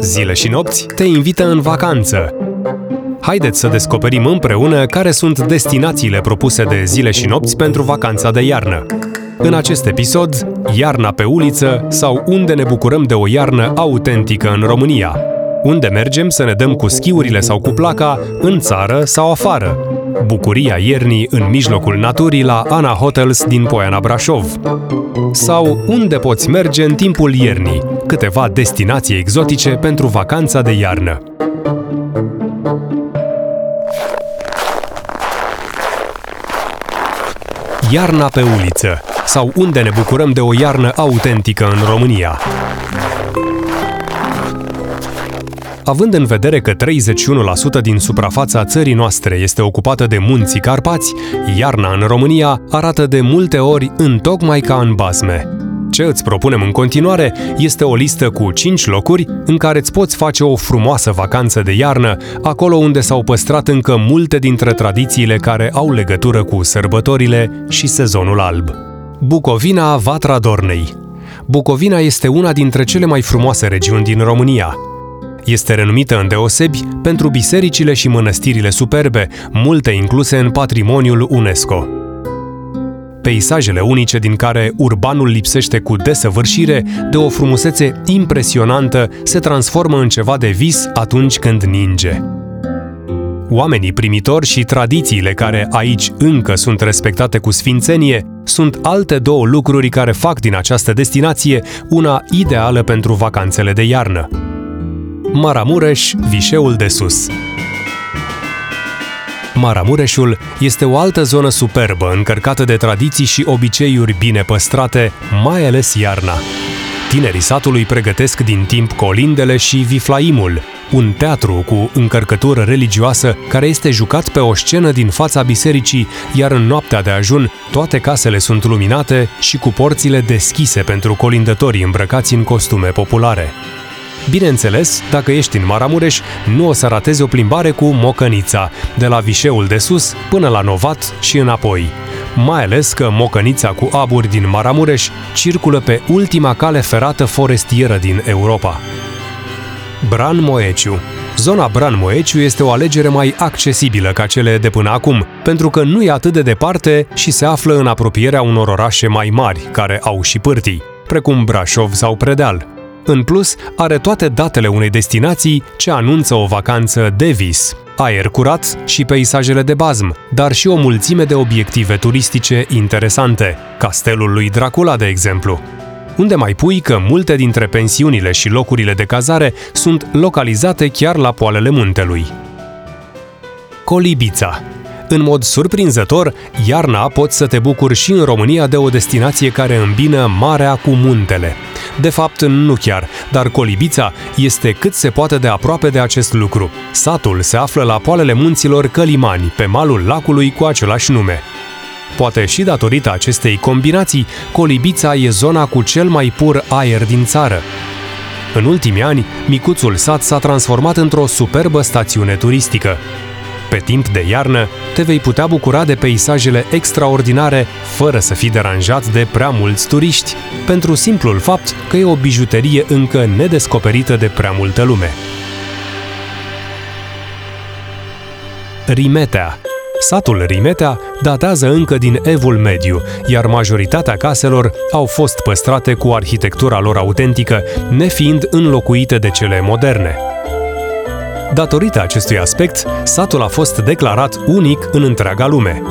Zile și nopți te invită în vacanță. Haideți să descoperim împreună care sunt destinațiile propuse de zile și nopți pentru vacanța de iarnă. În acest episod, iarna pe uliță sau unde ne bucurăm de o iarnă autentică în România. Unde mergem să ne dăm cu schiurile sau cu placa, în țară sau afară. Bucuria iernii în mijlocul naturii la Ana Hotels din Poiana Brașov. Sau unde poți merge în timpul iernii, câteva destinații exotice pentru vacanța de iarnă. Iarna pe uliță sau unde ne bucurăm de o iarnă autentică în România. Având în vedere că 31% din suprafața țării noastre este ocupată de munții Carpați, iarna în România arată de multe ori în tocmai ca în bazme. Ce îți propunem în continuare este o listă cu 5 locuri în care îți poți face o frumoasă vacanță de iarnă, acolo unde s-au păstrat încă multe dintre tradițiile care au legătură cu sărbătorile și sezonul alb. Bucovina Vatra Dornei Bucovina este una dintre cele mai frumoase regiuni din România. Este renumită îndeosebi pentru bisericile și mănăstirile superbe, multe incluse în patrimoniul UNESCO. Peisajele unice din care urbanul lipsește cu desăvârșire, de o frumusețe impresionantă, se transformă în ceva de vis atunci când ninge. Oamenii primitori și tradițiile care aici încă sunt respectate cu sfințenie sunt alte două lucruri care fac din această destinație una ideală pentru vacanțele de iarnă. Maramureș, Vișeul de Sus Maramureșul este o altă zonă superbă, încărcată de tradiții și obiceiuri bine păstrate, mai ales iarna. Tinerii satului pregătesc din timp colindele și viflaimul, un teatru cu încărcătură religioasă care este jucat pe o scenă din fața bisericii, iar în noaptea de ajun toate casele sunt luminate și cu porțile deschise pentru colindătorii îmbrăcați în costume populare. Bineînțeles, dacă ești în Maramureș, nu o să ratezi o plimbare cu Mocănița, de la Vișeul de Sus până la Novat și înapoi. Mai ales că Mocănița cu aburi din Maramureș circulă pe ultima cale ferată forestieră din Europa. Bran Moeciu Zona Bran Moeciu este o alegere mai accesibilă ca cele de până acum, pentru că nu e atât de departe și se află în apropierea unor orașe mai mari, care au și pârtii, precum Brașov sau Predeal. În plus, are toate datele unei destinații ce anunță o vacanță de vis, aer curat și peisajele de bazm, dar și o mulțime de obiective turistice interesante, castelul lui Dracula, de exemplu. Unde mai pui că multe dintre pensiunile și locurile de cazare sunt localizate chiar la poalele muntelui. Colibița în mod surprinzător, iarna poți să te bucuri și în România de o destinație care îmbină marea cu muntele. De fapt, nu chiar, dar Colibița este cât se poate de aproape de acest lucru. Satul se află la poalele munților Călimani, pe malul lacului cu același nume. Poate și datorită acestei combinații, Colibița e zona cu cel mai pur aer din țară. În ultimii ani, micuțul sat s-a transformat într-o superbă stațiune turistică. Pe timp de iarnă, te vei putea bucura de peisajele extraordinare fără să fii deranjat de prea mulți turiști, pentru simplul fapt că e o bijuterie încă nedescoperită de prea multă lume. Rimetea Satul Rimetea datează încă din Evul Mediu, iar majoritatea caselor au fost păstrate cu arhitectura lor autentică, nefiind înlocuite de cele moderne. Datorită acestui aspect, satul a fost declarat unic în întreaga lume.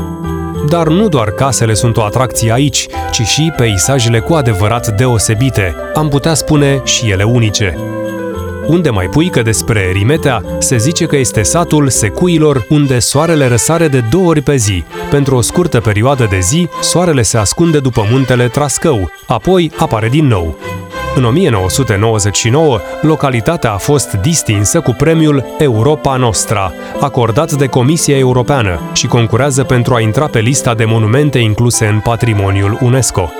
Dar nu doar casele sunt o atracție aici, ci și peisajele cu adevărat deosebite, am putea spune și ele unice. Unde mai pui că despre Rimetea se zice că este satul secuilor unde soarele răsare de două ori pe zi. Pentru o scurtă perioadă de zi, soarele se ascunde după muntele Trascău, apoi apare din nou. În 1999, localitatea a fost distinsă cu premiul Europa Nostra, acordat de Comisia Europeană și concurează pentru a intra pe lista de monumente incluse în patrimoniul UNESCO.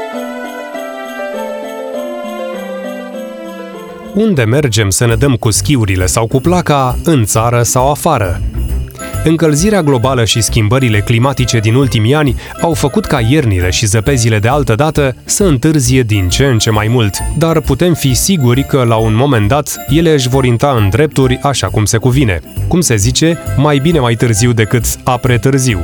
Unde mergem să ne dăm cu schiurile sau cu placa, în țară sau afară? Încălzirea globală și schimbările climatice din ultimii ani au făcut ca iernile și zăpezile de altă dată să întârzie din ce în ce mai mult, dar putem fi siguri că la un moment dat ele își vor intra în drepturi așa cum se cuvine. Cum se zice, mai bine mai târziu decât apre târziu.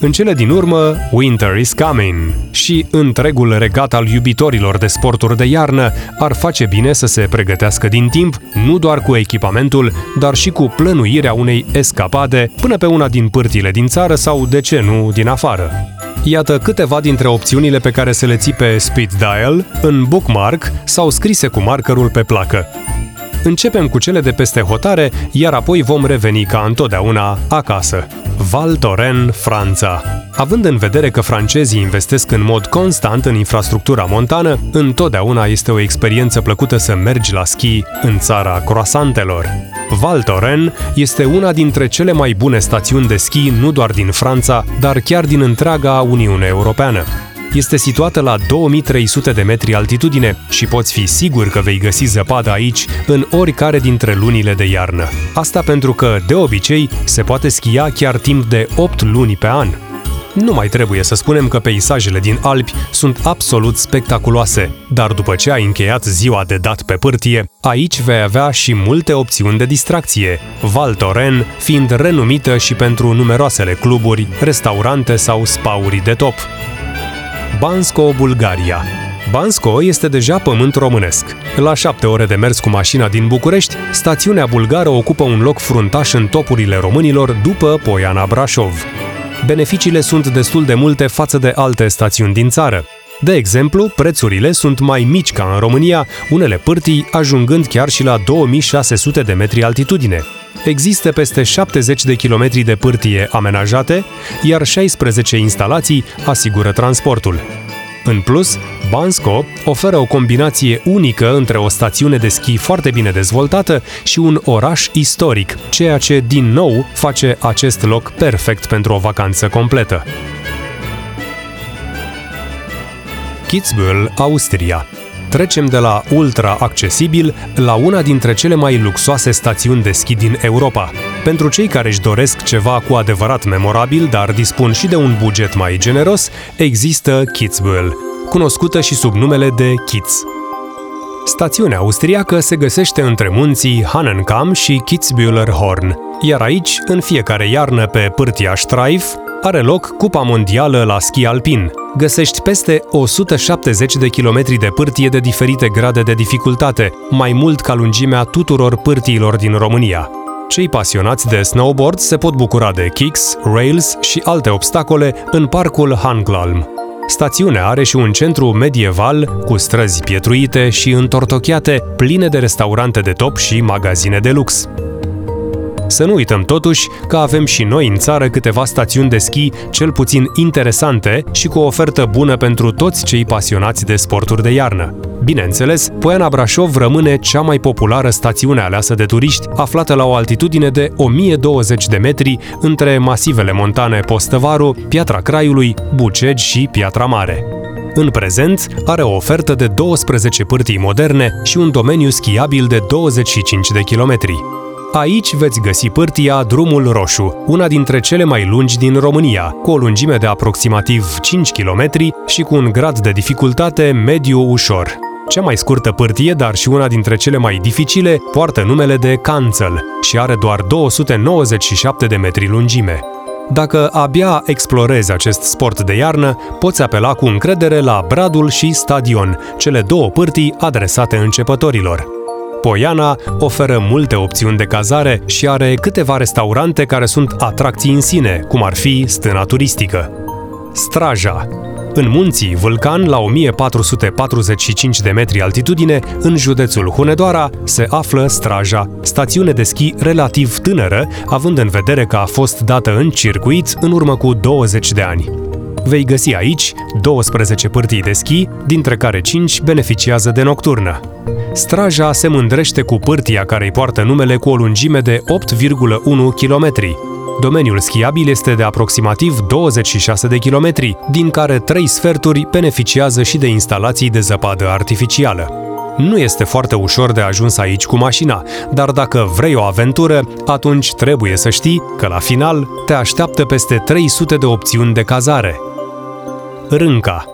În cele din urmă, Winter is Coming și întregul regat al iubitorilor de sporturi de iarnă ar face bine să se pregătească din timp, nu doar cu echipamentul, dar și cu plănuirea unei escapade până pe una din pârtile din țară sau, de ce nu, din afară. Iată câteva dintre opțiunile pe care să le ții pe Speed Dial, în bookmark sau scrise cu markerul pe placă. Începem cu cele de peste hotare, iar apoi vom reveni ca întotdeauna acasă. Val Thorens, Franța. Având în vedere că francezii investesc în mod constant în infrastructura montană, întotdeauna este o experiență plăcută să mergi la schi în țara croasantelor. Val Thorens este una dintre cele mai bune stațiuni de schi nu doar din Franța, dar chiar din întreaga Uniune Europeană este situată la 2300 de metri altitudine și poți fi sigur că vei găsi zăpadă aici în oricare dintre lunile de iarnă. Asta pentru că, de obicei, se poate schia chiar timp de 8 luni pe an. Nu mai trebuie să spunem că peisajele din Alpi sunt absolut spectaculoase, dar după ce ai încheiat ziua de dat pe pârtie, aici vei avea și multe opțiuni de distracție, Val Thorens fiind renumită și pentru numeroasele cluburi, restaurante sau spauri de top. Bansko, Bulgaria. Bansko este deja pământ românesc. La șapte ore de mers cu mașina din București, stațiunea bulgară ocupă un loc fruntaș în topurile românilor după Poiana Brașov. Beneficiile sunt destul de multe față de alte stațiuni din țară. De exemplu, prețurile sunt mai mici ca în România, unele pârtii ajungând chiar și la 2600 de metri altitudine. Există peste 70 de kilometri de pârtie amenajate, iar 16 instalații asigură transportul. În plus, Bansko oferă o combinație unică între o stațiune de schi foarte bine dezvoltată și un oraș istoric, ceea ce din nou face acest loc perfect pentru o vacanță completă. Kitzbühel, Austria trecem de la ultra-accesibil la una dintre cele mai luxoase stațiuni de schi din Europa. Pentru cei care își doresc ceva cu adevărat memorabil, dar dispun și de un buget mai generos, există Kitzbühel, cunoscută și sub numele de Kitz. Stațiunea austriacă se găsește între munții Hannenkamm și Kitzbüheler Horn, iar aici, în fiecare iarnă pe pârtia Streif, are loc Cupa Mondială la schi alpin. Găsești peste 170 de kilometri de pârtie de diferite grade de dificultate, mai mult ca lungimea tuturor pârtiilor din România. Cei pasionați de snowboard se pot bucura de kicks, rails și alte obstacole în parcul Hanglalm. Stațiunea are și un centru medieval cu străzi pietruite și întortocheate, pline de restaurante de top și magazine de lux. Să nu uităm totuși că avem și noi în țară câteva stațiuni de schi cel puțin interesante și cu o ofertă bună pentru toți cei pasionați de sporturi de iarnă. Bineînțeles, Poiana Brașov rămâne cea mai populară stațiune aleasă de turiști, aflată la o altitudine de 1020 de metri între masivele montane Postăvaru, Piatra Craiului, Bucegi și Piatra Mare. În prezent, are o ofertă de 12 pârtii moderne și un domeniu schiabil de 25 de kilometri. Aici veți găsi pârtia Drumul Roșu, una dintre cele mai lungi din România, cu o lungime de aproximativ 5 km și cu un grad de dificultate mediu-ușor. Cea mai scurtă pârtie, dar și una dintre cele mai dificile, poartă numele de Cancel și are doar 297 de metri lungime. Dacă abia explorezi acest sport de iarnă, poți apela cu încredere la Bradul și Stadion, cele două pârtii adresate începătorilor. Poiana oferă multe opțiuni de cazare și are câteva restaurante care sunt atracții în sine, cum ar fi stâna turistică. Straja în munții Vulcan, la 1445 de metri altitudine, în județul Hunedoara, se află Straja, stațiune de schi relativ tânără, având în vedere că a fost dată în circuit în urmă cu 20 de ani. Vei găsi aici 12 pârtii de schi, dintre care 5 beneficiază de nocturnă. Straja se mândrește cu pârtia care îi poartă numele cu o lungime de 8,1 km. Domeniul schiabil este de aproximativ 26 de kilometri, din care 3 sferturi beneficiază și de instalații de zăpadă artificială. Nu este foarte ușor de ajuns aici cu mașina, dar dacă vrei o aventură, atunci trebuie să știi că la final te așteaptă peste 300 de opțiuni de cazare. Rânca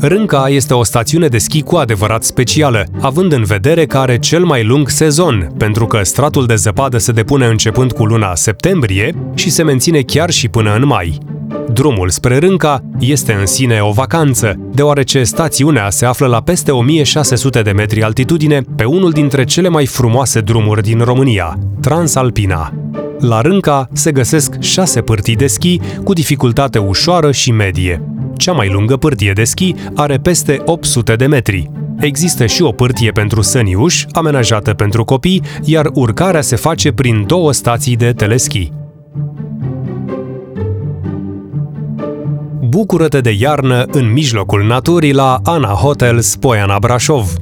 Rânca este o stațiune de schi cu adevărat specială, având în vedere că are cel mai lung sezon, pentru că stratul de zăpadă se depune începând cu luna septembrie și se menține chiar și până în mai. Drumul spre Rânca este în sine o vacanță, deoarece stațiunea se află la peste 1600 de metri altitudine pe unul dintre cele mai frumoase drumuri din România, Transalpina. La Rânca se găsesc șase pârtii de schi cu dificultate ușoară și medie. Cea mai lungă pârtie de schi are peste 800 de metri. Există și o pârtie pentru săniuși, amenajată pentru copii, iar urcarea se face prin două stații de teleschi. Bucură-te de iarnă în mijlocul naturii la Ana Hotels Poiana Brașov.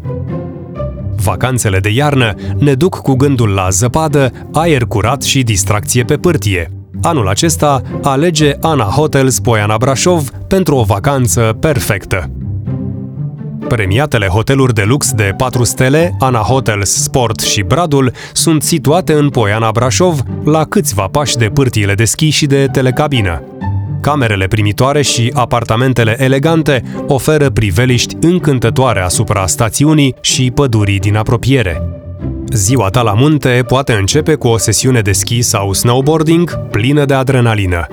Vacanțele de iarnă ne duc cu gândul la zăpadă, aer curat și distracție pe pârtie. Anul acesta alege Ana Hotels Poiana Brașov pentru o vacanță perfectă. Premiatele hoteluri de lux de 4 stele, Ana Hotels Sport și Bradul, sunt situate în Poiana Brașov, la câțiva pași de pârtiile de schi și de telecabină. Camerele primitoare și apartamentele elegante oferă priveliști încântătoare asupra stațiunii și pădurii din apropiere. Ziua ta la munte poate începe cu o sesiune de schi sau snowboarding plină de adrenalină.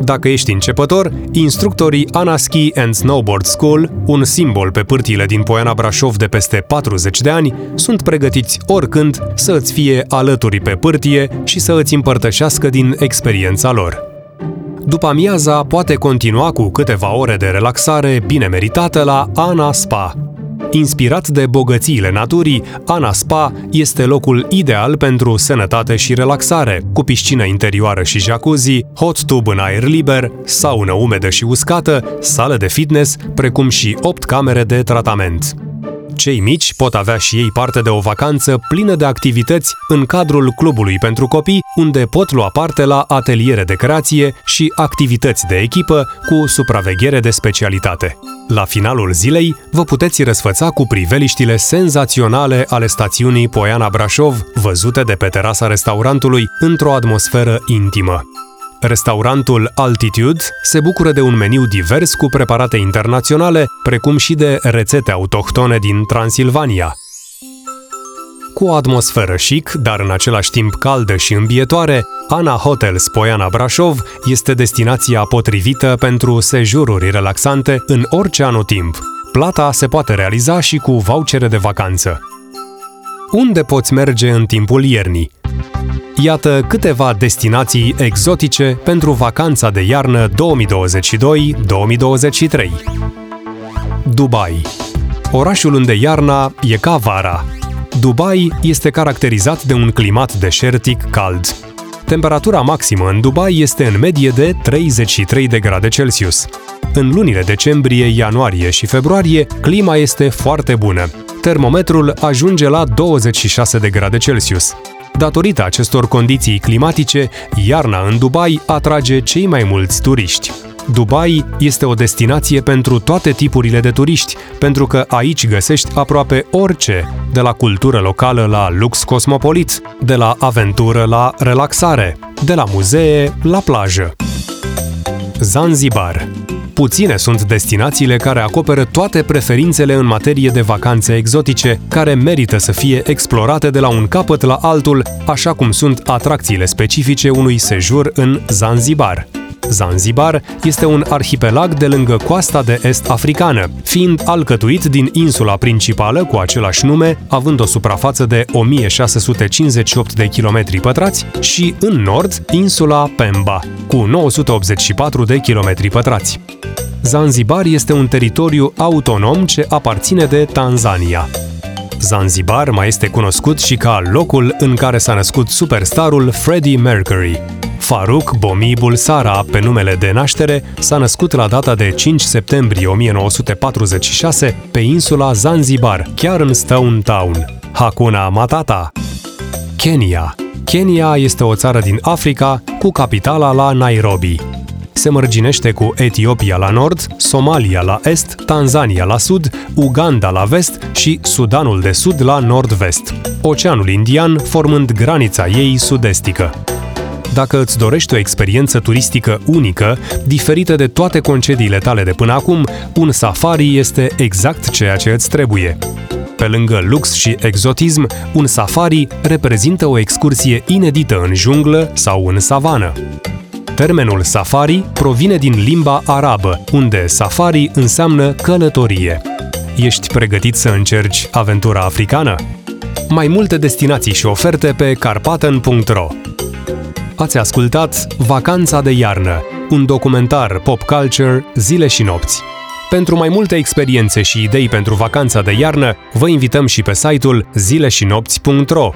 Dacă ești începător, instructorii Ana Ski and Snowboard School, un simbol pe pârtiile din Poiana Brașov de peste 40 de ani, sunt pregătiți oricând să îți fie alături pe pârtie și să îți împărtășească din experiența lor. După amiaza poate continua cu câteva ore de relaxare bine meritată la Ana Spa. Inspirat de bogățiile naturii, Ana Spa este locul ideal pentru sănătate și relaxare, cu piscină interioară și jacuzzi, hot tub în aer liber, saună umedă și uscată, sală de fitness, precum și 8 camere de tratament. Cei mici pot avea și ei parte de o vacanță plină de activități în cadrul clubului pentru copii, unde pot lua parte la ateliere de creație și activități de echipă cu supraveghere de specialitate. La finalul zilei, vă puteți răsfăța cu priveliștile senzaționale ale stațiunii Poiana Brașov, văzute de pe terasa restaurantului într-o atmosferă intimă. Restaurantul Altitude se bucură de un meniu divers cu preparate internaționale, precum și de rețete autohtone din Transilvania. Cu o atmosferă chic, dar în același timp caldă și îmbietoare, Ana Hotels Poiana Brașov este destinația potrivită pentru sejururi relaxante în orice anotimp. Plata se poate realiza și cu vouchere de vacanță. Unde poți merge în timpul iernii? Iată câteva destinații exotice pentru vacanța de iarnă 2022-2023. Dubai Orașul unde iarna e ca vara. Dubai este caracterizat de un climat deșertic cald. Temperatura maximă în Dubai este în medie de 33 de grade Celsius. În lunile decembrie, ianuarie și februarie, clima este foarte bună. Termometrul ajunge la 26 de grade Celsius. Datorită acestor condiții climatice, iarna în Dubai atrage cei mai mulți turiști. Dubai este o destinație pentru toate tipurile de turiști, pentru că aici găsești aproape orice, de la cultură locală la lux cosmopolit, de la aventură la relaxare, de la muzee la plajă. Zanzibar Puține sunt destinațiile care acoperă toate preferințele în materie de vacanțe exotice, care merită să fie explorate de la un capăt la altul, așa cum sunt atracțiile specifice unui sejur în Zanzibar. Zanzibar este un arhipelag de lângă coasta de est africană, fiind alcătuit din insula principală cu același nume, având o suprafață de 1658 de km pătrați și, în nord, insula Pemba, cu 984 de km pătrați. Zanzibar este un teritoriu autonom ce aparține de Tanzania. Zanzibar mai este cunoscut și ca locul în care s-a născut superstarul Freddie Mercury. Faruk Bomi Bulsara, pe numele de naștere, s-a născut la data de 5 septembrie 1946 pe insula Zanzibar, chiar în Stone Town. Hakuna Matata Kenya Kenya este o țară din Africa cu capitala la Nairobi. Se mărginește cu Etiopia la nord, Somalia la est, Tanzania la sud, Uganda la vest și Sudanul de Sud la nord-vest. Oceanul Indian formând granița ei sud-estică. Dacă îți dorești o experiență turistică unică, diferită de toate concediile tale de până acum, un safari este exact ceea ce îți trebuie. Pe lângă lux și exotism, un safari reprezintă o excursie inedită în junglă sau în savană. Termenul safari provine din limba arabă, unde safari înseamnă călătorie. Ești pregătit să încerci aventura africană? Mai multe destinații și oferte pe carpaten.ro Ați ascultat Vacanța de iarnă, un documentar pop culture zile și nopți. Pentru mai multe experiențe și idei pentru vacanța de iarnă, vă invităm și pe site-ul zileșinopți.ro.